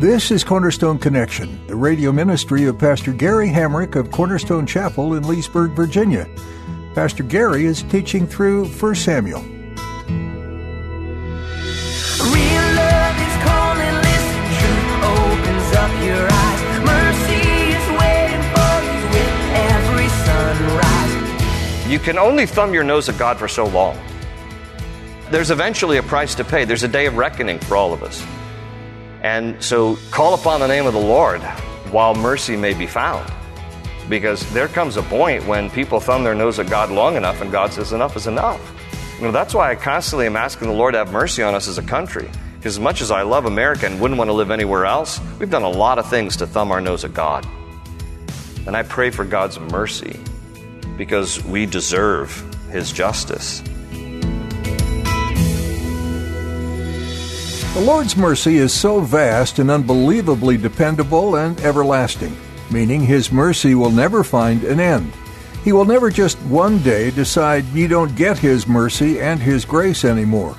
This is Cornerstone Connection, the radio ministry of Pastor Gary Hamrick of Cornerstone Chapel in Leesburg, Virginia. Pastor Gary is teaching through 1 Samuel. Real love is calling, listen, truth opens up your eyes. Mercy is waiting for you with every sunrise. You can only thumb your nose at God for so long. There's eventually a price to pay. There's a day of reckoning for all of us. And so call upon the name of the Lord while mercy may be found. Because there comes a point when people thumb their nose at God long enough and God says, enough is enough. You know, that's why I constantly am asking the Lord to have mercy on us as a country. Because as much as I love America and wouldn't want to live anywhere else, we've done a lot of things to thumb our nose at God. And I pray for God's mercy because we deserve His justice. The Lord's mercy is so vast and unbelievably dependable and everlasting, meaning His mercy will never find an end. He will never just one day decide you don't get His mercy and His grace anymore.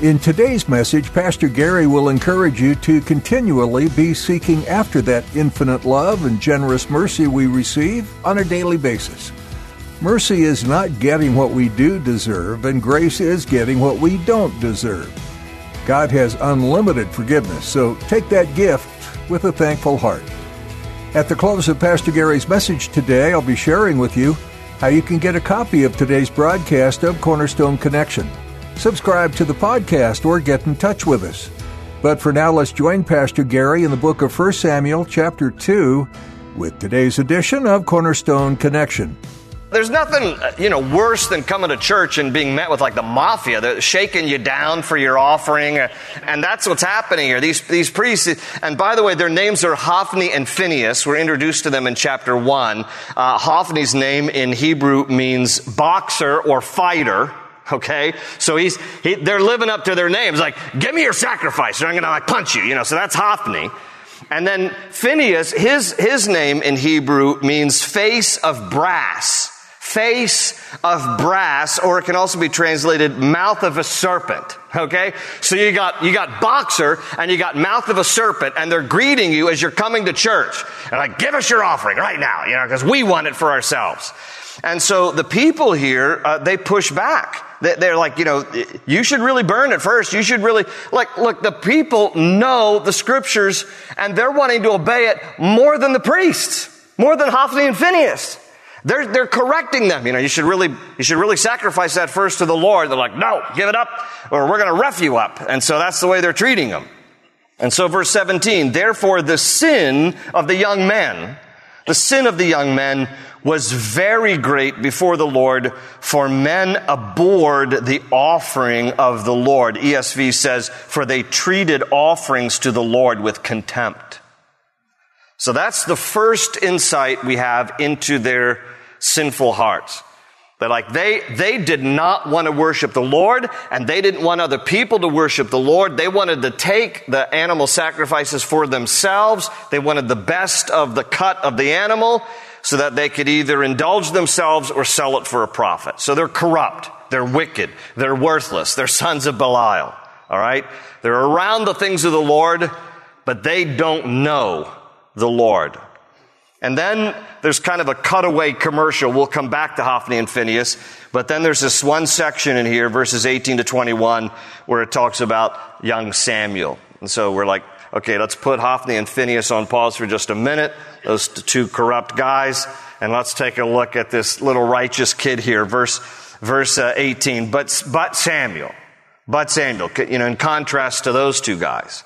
In today's message, Pastor Gary will encourage you to continually be seeking after that infinite love and generous mercy we receive on a daily basis. Mercy is not getting what we do deserve, and grace is getting what we don't deserve. God has unlimited forgiveness, so take that gift with a thankful heart. At the close of Pastor Gary's message today, I'll be sharing with you how you can get a copy of today's broadcast of Cornerstone Connection. Subscribe to the podcast or get in touch with us. But for now, let's join Pastor Gary in the book of 1 Samuel, chapter 2, with today's edition of Cornerstone Connection. There's nothing, uh, you know, worse than coming to church and being met with like the mafia. They're shaking you down for your offering. uh, And that's what's happening here. These, these priests, and by the way, their names are Hophni and Phineas. We're introduced to them in chapter one. Uh, Hophni's name in Hebrew means boxer or fighter. Okay, so he's he, they're living up to their names. Like, give me your sacrifice, or I'm going to like punch you. You know, so that's Hophni. And then Phineas, his his name in Hebrew means face of brass face of brass, or it can also be translated mouth of a serpent. Okay? So you got, you got boxer and you got mouth of a serpent and they're greeting you as you're coming to church. And like, give us your offering right now, you know, because we want it for ourselves. And so the people here, uh, they push back. They- They're like, you know, you should really burn it first. You should really, like, look, the people know the scriptures and they're wanting to obey it more than the priests, more than Hophni and Phineas. They're, they're correcting them. You know, you should really, you should really sacrifice that first to the Lord. They're like, no, give it up or we're going to rough you up. And so that's the way they're treating them. And so verse 17, therefore the sin of the young man, the sin of the young men was very great before the Lord, for men abhorred the offering of the Lord. ESV says, for they treated offerings to the Lord with contempt. So that's the first insight we have into their sinful hearts. That like they, they did not want to worship the Lord and they didn't want other people to worship the Lord. They wanted to take the animal sacrifices for themselves. They wanted the best of the cut of the animal so that they could either indulge themselves or sell it for a profit. So they're corrupt. They're wicked. They're worthless. They're sons of Belial. All right. They're around the things of the Lord, but they don't know the Lord. And then there's kind of a cutaway commercial. We'll come back to Hophni and Phineas, but then there's this one section in here, verses 18 to 21, where it talks about young Samuel. And so we're like, okay, let's put Hophni and Phineas on pause for just a minute. Those two corrupt guys. And let's take a look at this little righteous kid here, verse, verse uh, 18. But, but Samuel, but Samuel, you know, in contrast to those two guys.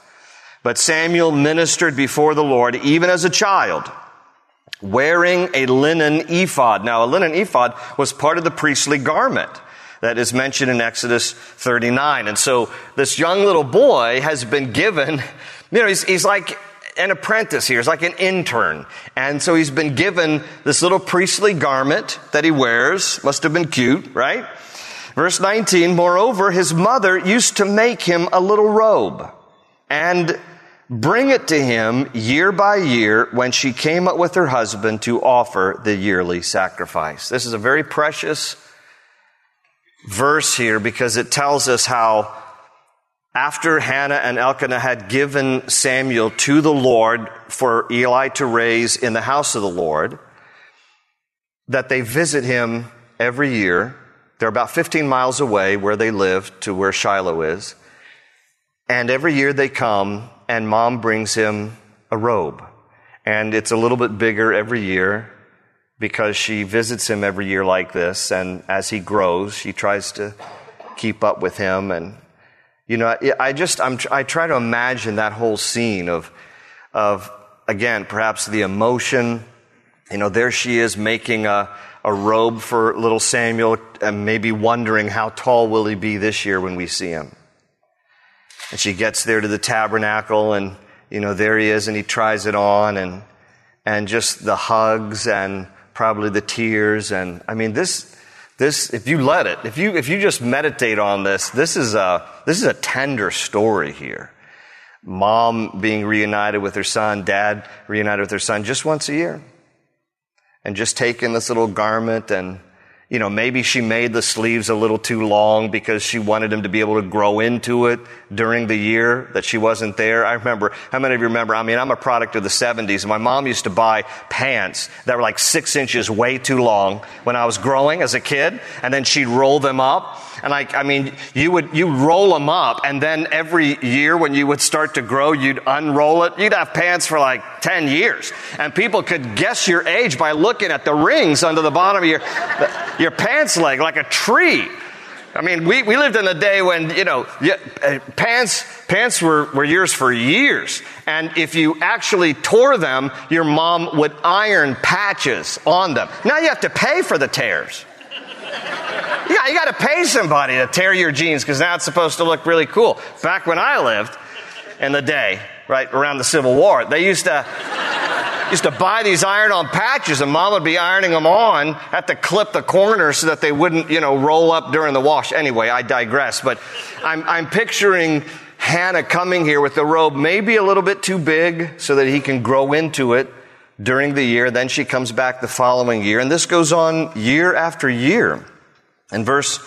But Samuel ministered before the Lord even as a child, wearing a linen ephod. Now, a linen ephod was part of the priestly garment. that is mentioned in Exodus 39. And so this young little boy has been given, you know, he's, he's like an apprentice here. He's like an intern. And so he's been given this little priestly garment that he wears. Must have been cute, right? Verse 19, moreover, his mother used to make him a little robe and bring it to him year by year when she came up with her husband to offer the yearly sacrifice. This is a very precious verse here because it tells us how after Hannah and Elkanah had given Samuel to the Lord for Eli to raise in the house of the Lord, that they visit him every year. They're about 15 miles away where they live to where Shiloh is. And every year they come and mom brings him a robe. And it's a little bit bigger every year because she visits him every year like this. And as he grows, she tries to keep up with him. And, you know, I just, I'm, I try to imagine that whole scene of, of, again, perhaps the emotion. You know, there she is making a, a robe for little Samuel and maybe wondering how tall will he be this year when we see him. And she gets there to the tabernacle and, you know, there he is and he tries it on and, and just the hugs and probably the tears. And I mean, this, this, if you let it, if you, if you just meditate on this, this is a, this is a tender story here. Mom being reunited with her son, dad reunited with her son just once a year. And just taking this little garment and, you know, maybe she made the sleeves a little too long because she wanted him to be able to grow into it during the year that she wasn't there. I remember, how many of you remember? I mean, I'm a product of the 70s. My mom used to buy pants that were like six inches way too long when I was growing as a kid, and then she'd roll them up. And like, I mean, you would, you roll them up, and then every year when you would start to grow, you'd unroll it. You'd have pants for like 10 years. And people could guess your age by looking at the rings under the bottom of your, your pants leg, like a tree. I mean, we, we lived in a day when, you know, uh, pants, pants were, were yours for years. And if you actually tore them, your mom would iron patches on them. Now you have to pay for the tears. Yeah, you got to pay somebody to tear your jeans because now it's supposed to look really cool. Back when I lived in the day, right around the Civil War, they used to used to buy these iron-on patches, and Mom would be ironing them on. Have to clip the corners so that they wouldn't, you know, roll up during the wash. Anyway, I digress. But I'm, I'm picturing Hannah coming here with the robe maybe a little bit too big so that he can grow into it during the year. Then she comes back the following year, and this goes on year after year. And verse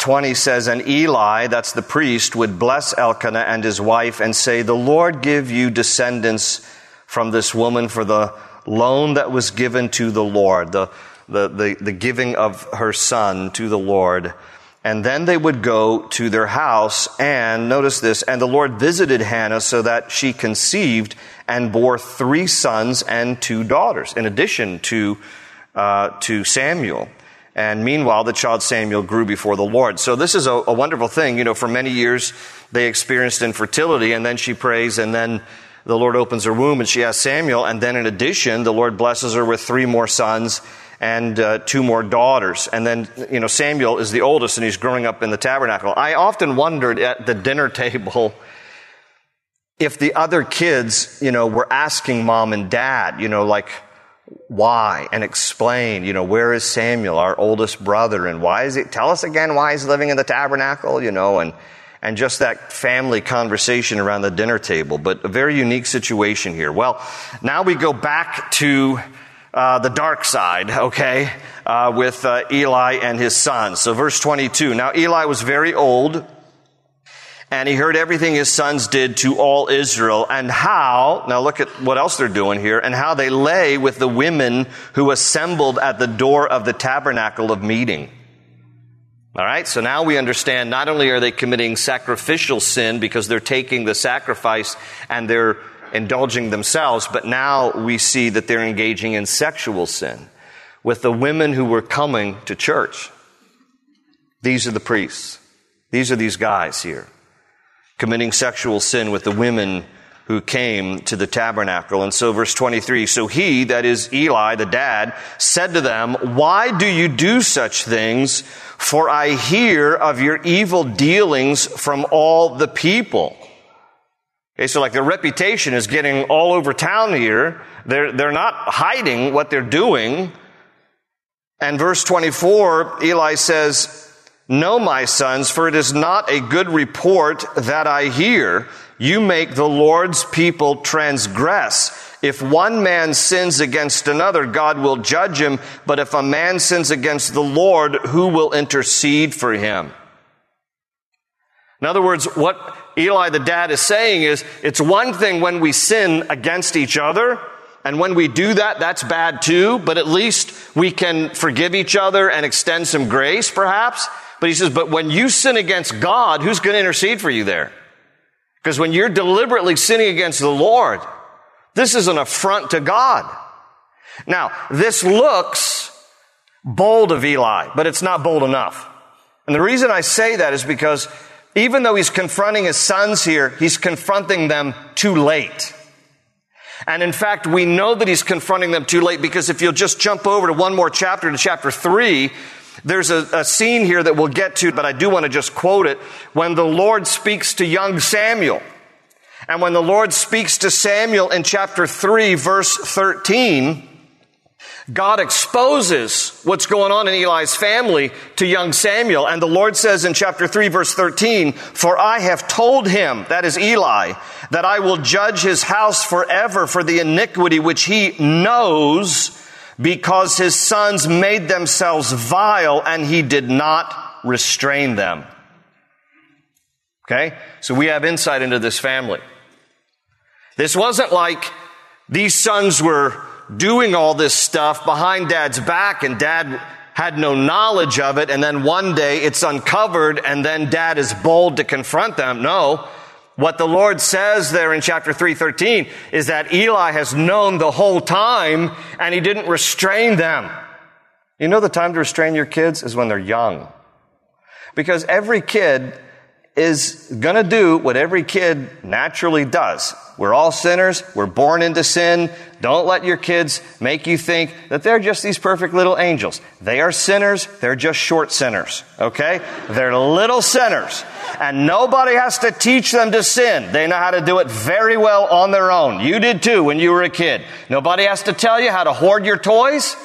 20 says, And Eli, that's the priest, would bless Elkanah and his wife and say, The Lord give you descendants from this woman for the loan that was given to the Lord, the, the, the, the giving of her son to the Lord. And then they would go to their house and notice this, and the Lord visited Hannah so that she conceived and bore three sons and two daughters, in addition to, uh, to Samuel. And meanwhile, the child Samuel grew before the Lord. So this is a, a, wonderful thing. You know, for many years they experienced infertility and then she prays and then the Lord opens her womb and she has Samuel. And then in addition, the Lord blesses her with three more sons and uh, two more daughters. And then, you know, Samuel is the oldest and he's growing up in the tabernacle. I often wondered at the dinner table if the other kids, you know, were asking mom and dad, you know, like, why and explain, you know, where is Samuel, our oldest brother, and why is he, tell us again why he's living in the tabernacle, you know, and, and just that family conversation around the dinner table. But a very unique situation here. Well, now we go back to uh, the dark side, okay, uh, with uh, Eli and his sons. So verse 22. Now Eli was very old and he heard everything his sons did to all Israel and how, now look at what else they're doing here, and how they lay with the women who assembled at the door of the tabernacle of meeting. All right, so now we understand not only are they committing sacrificial sin because they're taking the sacrifice and they're indulging themselves, but now we see that they're engaging in sexual sin with the women who were coming to church. These are the priests. These are these guys here committing sexual sin with the women who came to the tabernacle. And so verse 23, so he, that is Eli, the dad, said to them, why do you do such things? For I hear of your evil dealings from all the people. Okay, so like their reputation is getting all over town here. They're, they're not hiding what they're doing. And verse 24, Eli says, No, my sons, for it is not a good report that I hear you make the Lord's people transgress. If one man sins against another, God will judge him. But if a man sins against the Lord, who will intercede for him? In other words, what Eli the dad is saying is, it's one thing when we sin against each other, and when we do that, that's bad too, but at least we can forgive each other and extend some grace, perhaps. But he says, but when you sin against God, who's going to intercede for you there? Because when you're deliberately sinning against the Lord, this is an affront to God. Now, this looks bold of Eli, but it's not bold enough. And the reason I say that is because even though he's confronting his sons here, he's confronting them too late. And in fact, we know that he's confronting them too late because if you'll just jump over to one more chapter, to chapter three, there's a, a, scene here that we'll get to, but I do want to just quote it. When the Lord speaks to young Samuel, and when the Lord speaks to Samuel in chapter 3, verse 13, God exposes what's going on in Eli's family to young Samuel. And the Lord says in chapter 3, verse 13, For I have told him, that is Eli, that I will judge his house forever for the iniquity which he knows because his sons made themselves vile and he did not restrain them. Okay? So we have insight into this family. This wasn't like these sons were doing all this stuff behind dad's back and dad had no knowledge of it and then one day it's uncovered and then dad is bold to confront them. No. What the Lord says there in chapter 313 is that Eli has known the whole time and he didn't restrain them. You know the time to restrain your kids is when they're young. Because every kid is gonna do what every kid naturally does. We're all sinners. We're born into sin. Don't let your kids make you think that they're just these perfect little angels. They are sinners. They're just short sinners. Okay? They're little sinners. And nobody has to teach them to sin. They know how to do it very well on their own. You did too when you were a kid. Nobody has to tell you how to hoard your toys.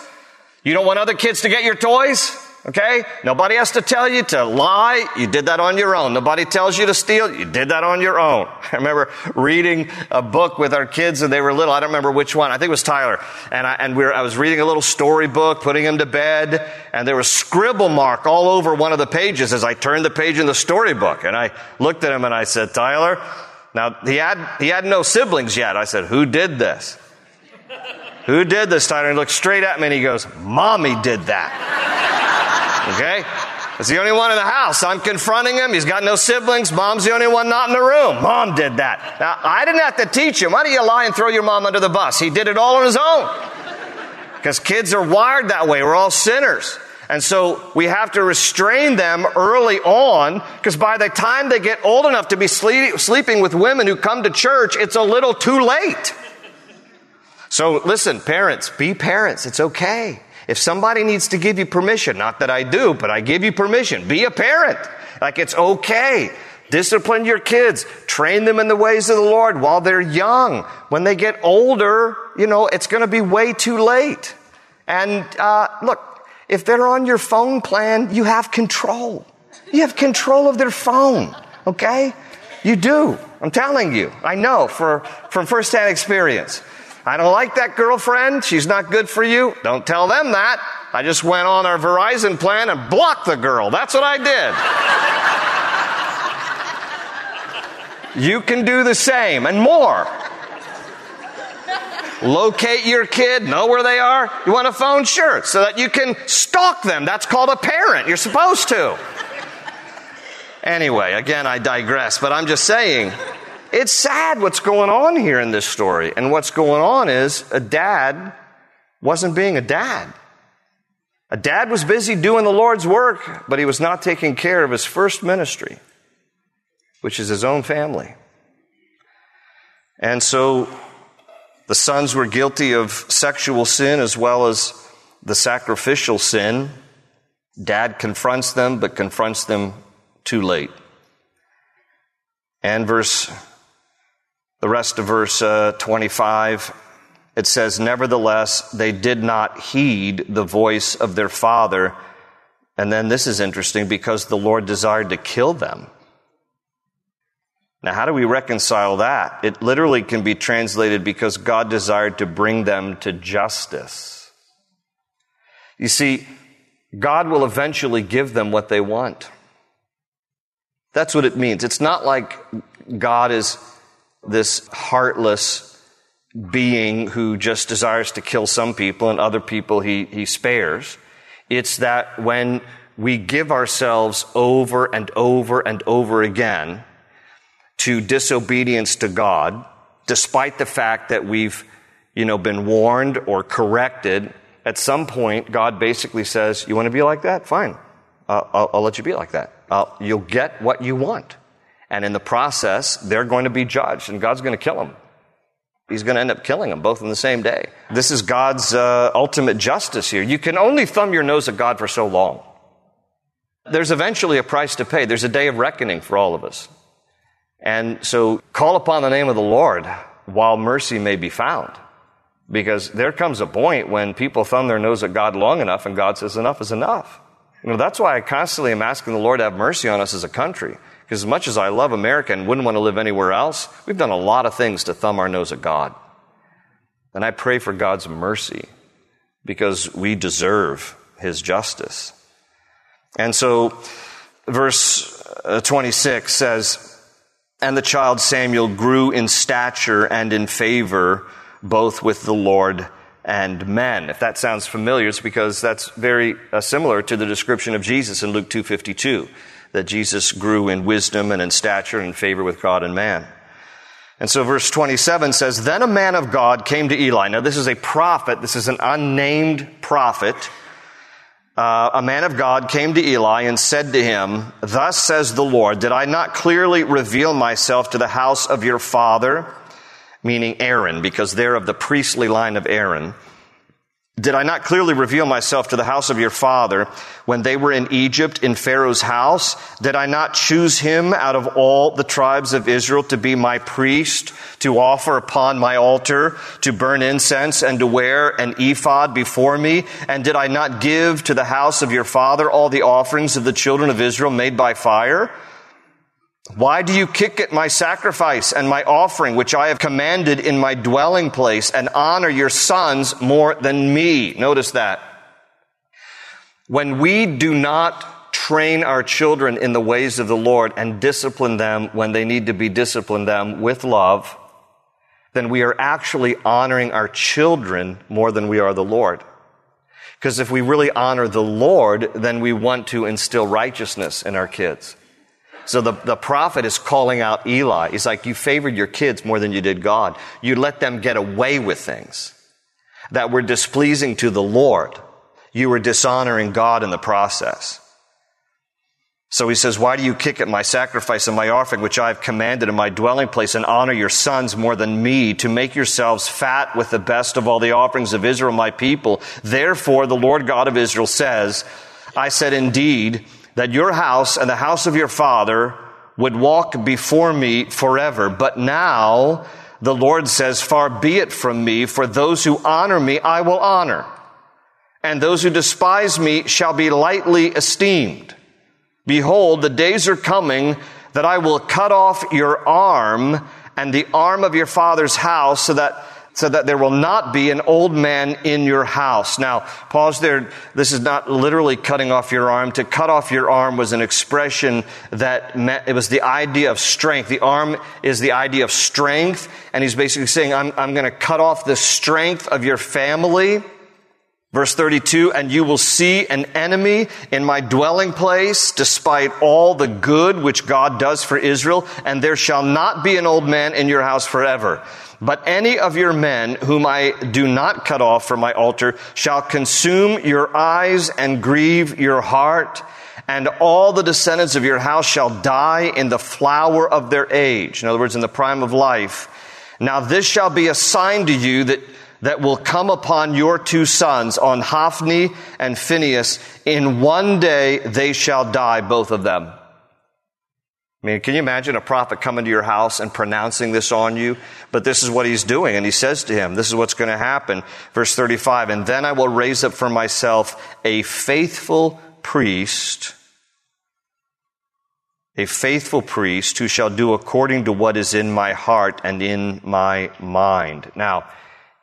You don't want other kids to get your toys? Okay? Nobody has to tell you to lie. You did that on your own. Nobody tells you to steal. You did that on your own. I remember reading a book with our kids and they were little. I don't remember which one. I think it was Tyler. And I, and we were, I was reading a little storybook, putting him to bed, and there was scribble mark all over one of the pages as I turned the page in the storybook. And I looked at him and I said, Tyler, now he had, he had no siblings yet. I said, who did this? Who did this, Tyler? And he looked straight at me and he goes, Mommy did that. Okay? It's the only one in the house. I'm confronting him. He's got no siblings. Mom's the only one not in the room. Mom did that. Now, I didn't have to teach him. Why do you lie and throw your mom under the bus? He did it all on his own. Because kids are wired that way. We're all sinners. And so we have to restrain them early on because by the time they get old enough to be sleep, sleeping with women who come to church, it's a little too late. So listen, parents, be parents. It's okay. If somebody needs to give you permission, not that I do, but I give you permission, be a parent. Like it's okay. Discipline your kids. Train them in the ways of the Lord while they're young. When they get older, you know, it's going to be way too late. And uh, look, if they're on your phone plan, you have control. You have control of their phone. Okay? You do. I'm telling you. I know for, from firsthand experience. I don't like that girlfriend. She's not good for you. Don't tell them that. I just went on our Verizon plan and blocked the girl. That's what I did. you can do the same and more. Locate your kid, know where they are. You want a phone? Sure. So that you can stalk them. That's called a parent. You're supposed to. Anyway, again, I digress, but I'm just saying it's sad what's going on here in this story. And what's going on is a dad wasn't being a dad. A dad was busy doing the Lord's work, but he was not taking care of his first ministry, which is his own family. And so the sons were guilty of sexual sin as well as the sacrificial sin. Dad confronts them, but confronts them too late. And verse, the rest of verse uh, 25, it says, Nevertheless, they did not heed the voice of their father. And then this is interesting because the Lord desired to kill them. Now, how do we reconcile that? It literally can be translated because God desired to bring them to justice. You see, God will eventually give them what they want. That's what it means. It's not like God is this heartless being who just desires to kill some people and other people he, he spares. It's that when we give ourselves over and over and over again to disobedience to God, despite the fact that we've, you know, been warned or corrected, at some point, God basically says, you want to be like that? Fine. Uh, I'll, I'll, let you be like that. Uh, you'll get what you want. And in the process, they're going to be judged and God's going to kill them. He's going to end up killing them both in the same day. This is God's uh, ultimate justice here. You can only thumb your nose at God for so long. There's eventually a price to pay. There's a day of reckoning for all of us. And so call upon the name of the Lord while mercy may be found. Because there comes a point when people thumb their nose at God long enough and God says enough is enough. You know, that's why I constantly am asking the Lord to have mercy on us as a country. Because as much as I love America and wouldn't want to live anywhere else, we've done a lot of things to thumb our nose at God. And I pray for God's mercy because we deserve His justice. And so, verse uh, 26 says, and the child Samuel grew in stature and in favor both with the Lord and men. If that sounds familiar, it's because that's very uh, similar to the description of Jesus in Luke 2:52, that Jesus grew in wisdom and in stature and in favor with God and man. And so verse 27 says, Then a man of God came to Eli. Now this is a prophet. This is an unnamed prophet uh, a man of God came to Eli and said to him, Thus says the Lord, did I not clearly reveal myself to the house of your father, meaning Aaron, because they're of the priestly line of Aaron, did I not clearly reveal myself to the house of your father when they were in Egypt in Pharaoh's house? Did I not choose him out of all the tribes of Israel to be my priest, to offer upon my altar, to burn incense and to wear an ephod before me? And did I not give to the house of your father all the offerings of the children of Israel made by fire? Why do you kick at my sacrifice and my offering, which I have commanded in my dwelling place, and honor your sons more than me? Notice that. When we do not train our children in the ways of the Lord and discipline them when they need to be disciplined them with love, then we are actually honoring our children more than we are the Lord. Because if we really honor the Lord, then we want to instill righteousness in our kids. So the, the prophet is calling out Eli. He's like, you favored your kids more than you did God. You let them get away with things that were displeasing to the Lord. You were dishonoring God in the process. So he says, why do you kick at my sacrifice and my offering, which I have commanded in my dwelling place and honor your sons more than me to make yourselves fat with the best of all the offerings of Israel, my people? Therefore, the Lord God of Israel says, I said, indeed, that your house and the house of your father would walk before me forever. But now the Lord says, far be it from me, for those who honor me I will honor, and those who despise me shall be lightly esteemed. Behold, the days are coming that I will cut off your arm and the arm of your father's house so that so that there will not be an old man in your house. Now, pause there. This is not literally cutting off your arm. To cut off your arm was an expression that meant, it was the idea of strength. The arm is the idea of strength. And he's basically saying, I'm, I'm going to cut off the strength of your family. Verse 32, and you will see an enemy in my dwelling place, despite all the good which God does for Israel, and there shall not be an old man in your house forever. But any of your men whom I do not cut off from my altar shall consume your eyes and grieve your heart, and all the descendants of your house shall die in the flower of their age. In other words, in the prime of life. Now this shall be a sign to you that, that will come upon your two sons, on Hophni and Phinehas. In one day they shall die, both of them. I mean, can you imagine a prophet coming to your house and pronouncing this on you? But this is what he's doing. And he says to him, this is what's going to happen. Verse 35, and then I will raise up for myself a faithful priest, a faithful priest who shall do according to what is in my heart and in my mind. Now,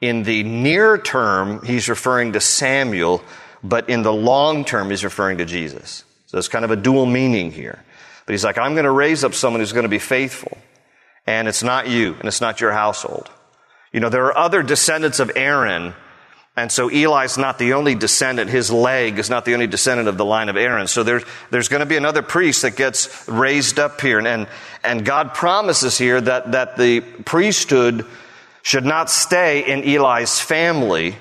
in the near term, he's referring to Samuel, but in the long term, he's referring to Jesus. So it's kind of a dual meaning here. But he's like, I'm going to raise up someone who's going to be faithful. And it's not you, and it's not your household. You know, there are other descendants of Aaron, and so Eli's not the only descendant. His leg is not the only descendant of the line of Aaron. So there's, there's going to be another priest that gets raised up here. And, and God promises here that, that the priesthood should not stay in Eli's family,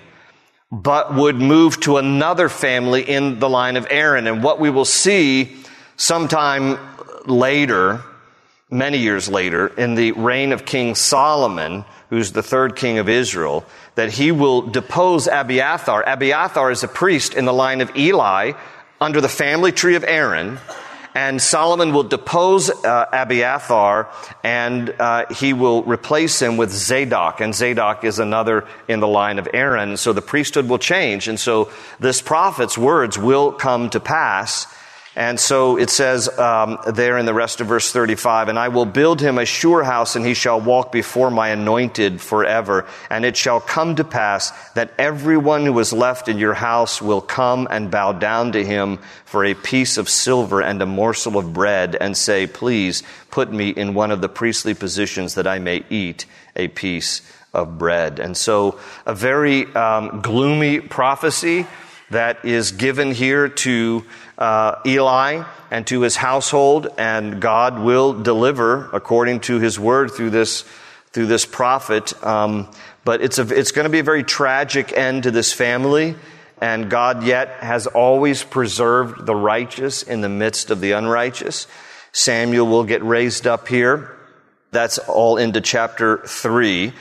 but would move to another family in the line of Aaron. And what we will see sometime later, many years later, in the reign of King Solomon, who's the third king of Israel, that he will depose Abiathar. Abiathar is a priest in the line of Eli under the family tree of Aaron. And Solomon will depose uh, Abiathar and uh, he will replace him with Zadok. And Zadok is another in the line of Aaron. So the priesthood will change. And so this prophet's words will come to pass. And so it says um, there in the rest of verse 35, and I will build him a sure house, and he shall walk before my anointed forever. And it shall come to pass that everyone who is left in your house will come and bow down to him for a piece of silver and a morsel of bread, and say, Please put me in one of the priestly positions that I may eat a piece of bread. And so a very um, gloomy prophecy that is given here to uh, Eli and to his household, and God will deliver according to his word through this, through this prophet. Um, but it's, a, it's going to be a very tragic end to this family, and God yet has always preserved the righteous in the midst of the unrighteous. Samuel will get raised up here. That's all into chapter 3.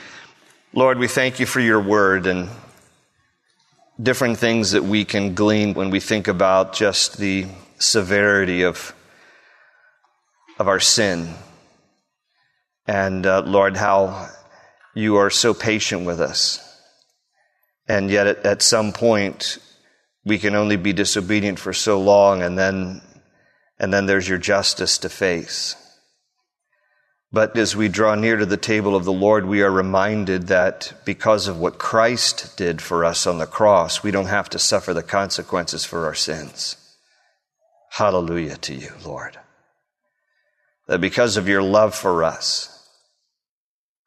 Lord, we thank you for your word and different things that we can glean when we think about just the severity of, of our sin. And uh, Lord, how you are so patient with us. And yet, at, at some point, we can only be disobedient for so long, and then, and then there's your justice to face. But as we draw near to the table of the Lord, we are reminded that because of what Christ did for us on the cross, we don't have to suffer the consequences for our sins. Hallelujah to you, Lord. That because of your love for us,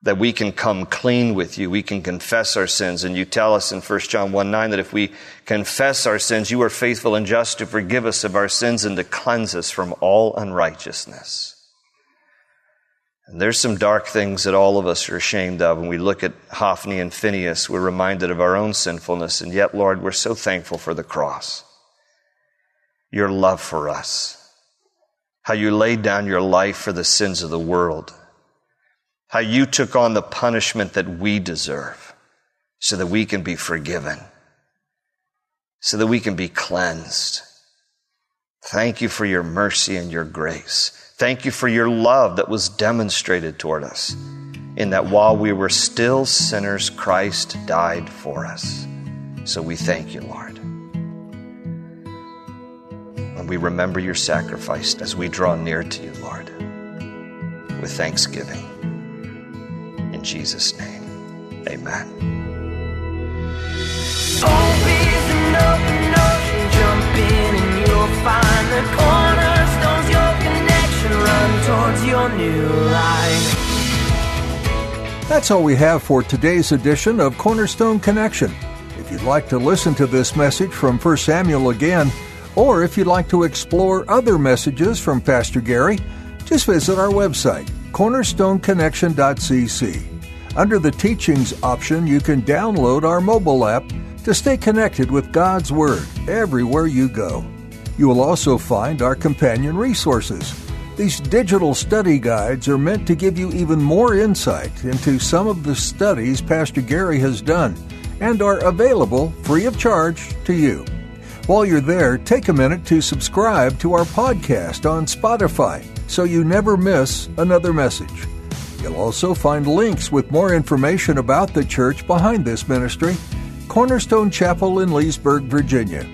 that we can come clean with you. We can confess our sins. And you tell us in 1 John 1 9 that if we confess our sins, you are faithful and just to forgive us of our sins and to cleanse us from all unrighteousness. And there's some dark things that all of us are ashamed of. When we look at Hophni and Phineas, we're reminded of our own sinfulness. And yet, Lord, we're so thankful for the cross. Your love for us. How you laid down your life for the sins of the world. How you took on the punishment that we deserve so that we can be forgiven. So that we can be cleansed. Thank you for your mercy and your grace. Thank you for your love that was demonstrated toward us, in that while we were still sinners, Christ died for us. So we thank you, Lord. And we remember your sacrifice as we draw near to you, Lord, with thanksgiving. In Jesus' name, amen. That's all we have for today's edition of Cornerstone Connection. If you'd like to listen to this message from 1 Samuel again, or if you'd like to explore other messages from Pastor Gary, just visit our website, cornerstoneconnection.cc. Under the Teachings option, you can download our mobile app to stay connected with God's Word everywhere you go. You will also find our companion resources These digital study guides are meant to give you even more insight into some of the studies Pastor Gary has done and are available free of charge to you. While you're there, take a minute to subscribe to our podcast on Spotify so you never miss another message. You'll also find links with more information about the church behind this ministry, Cornerstone Chapel in Leesburg, Virginia.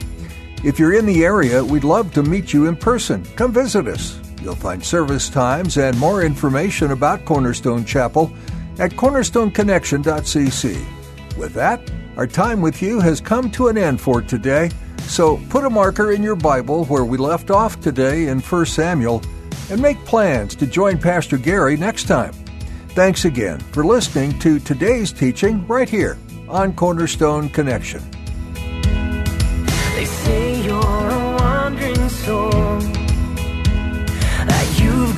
If you're in the area, we'd love to meet you in person. Come visit us. You'll find service times and more information about Cornerstone Chapel at cornerstoneconnection.cc. With that, our time with you has come to an end for today, so put a marker in your Bible where we left off today in 1 Samuel and make plans to join Pastor Gary next time. Thanks again for listening to today's teaching right here on Cornerstone Connection. They say you're a wandering soul,